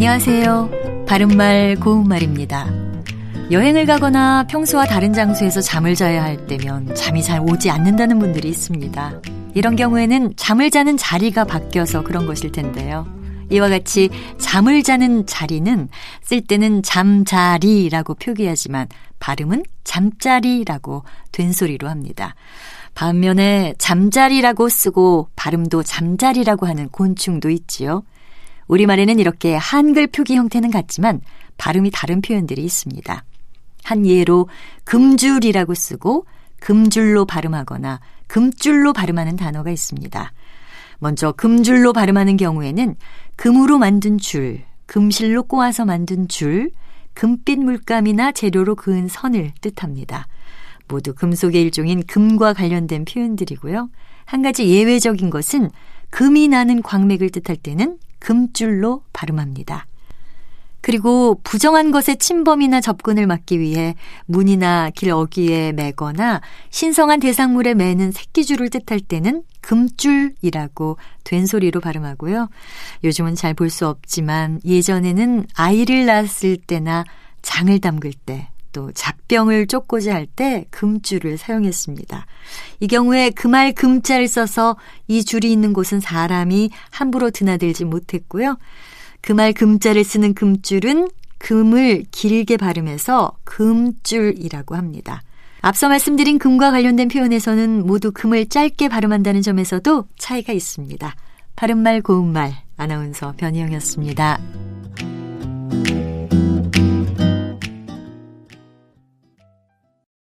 안녕하세요. 바른말 고운말입니다. 여행을 가거나 평소와 다른 장소에서 잠을 자야 할 때면 잠이 잘 오지 않는다는 분들이 있습니다. 이런 경우에는 잠을 자는 자리가 바뀌어서 그런 것일 텐데요. 이와 같이 잠을 자는 자리는 쓸 때는 잠자리라고 표기하지만 발음은 잠자리라고 된소리로 합니다. 반면에 잠자리라고 쓰고 발음도 잠자리라고 하는 곤충도 있지요. 우리말에는 이렇게 한글 표기 형태는 같지만 발음이 다른 표현들이 있습니다. 한 예로 금줄이라고 쓰고 금줄로 발음하거나 금줄로 발음하는 단어가 있습니다. 먼저 금줄로 발음하는 경우에는 금으로 만든 줄, 금실로 꼬아서 만든 줄, 금빛 물감이나 재료로 그은 선을 뜻합니다. 모두 금속의 일종인 금과 관련된 표현들이고요. 한 가지 예외적인 것은 금이 나는 광맥을 뜻할 때는 금줄로 발음합니다. 그리고 부정한 것의 침범이나 접근을 막기 위해 문이나 길 어귀에 매거나 신성한 대상물에 매는 새끼줄을 뜻할 때는 금줄이라고 된소리로 발음하고요. 요즘은 잘 볼 수 없지만 예전에는 아이를 낳았을 때나 장을 담글 때 또 잡병을 쫓고자 할 때 금줄을 사용했습니다. 이 경우에 금알 금자를 써서 이 줄이 있는 곳은 사람이 함부로 드나들지 못했고요. 금알 금자를 쓰는 금줄은 금을 길게 발음해서 금줄이라고 합니다. 앞서 말씀드린 금과 관련된 표현에서는 모두 금을 짧게 발음한다는 점에서도 차이가 있습니다. 바른말 고운말 아나운서 변희영이었습니다.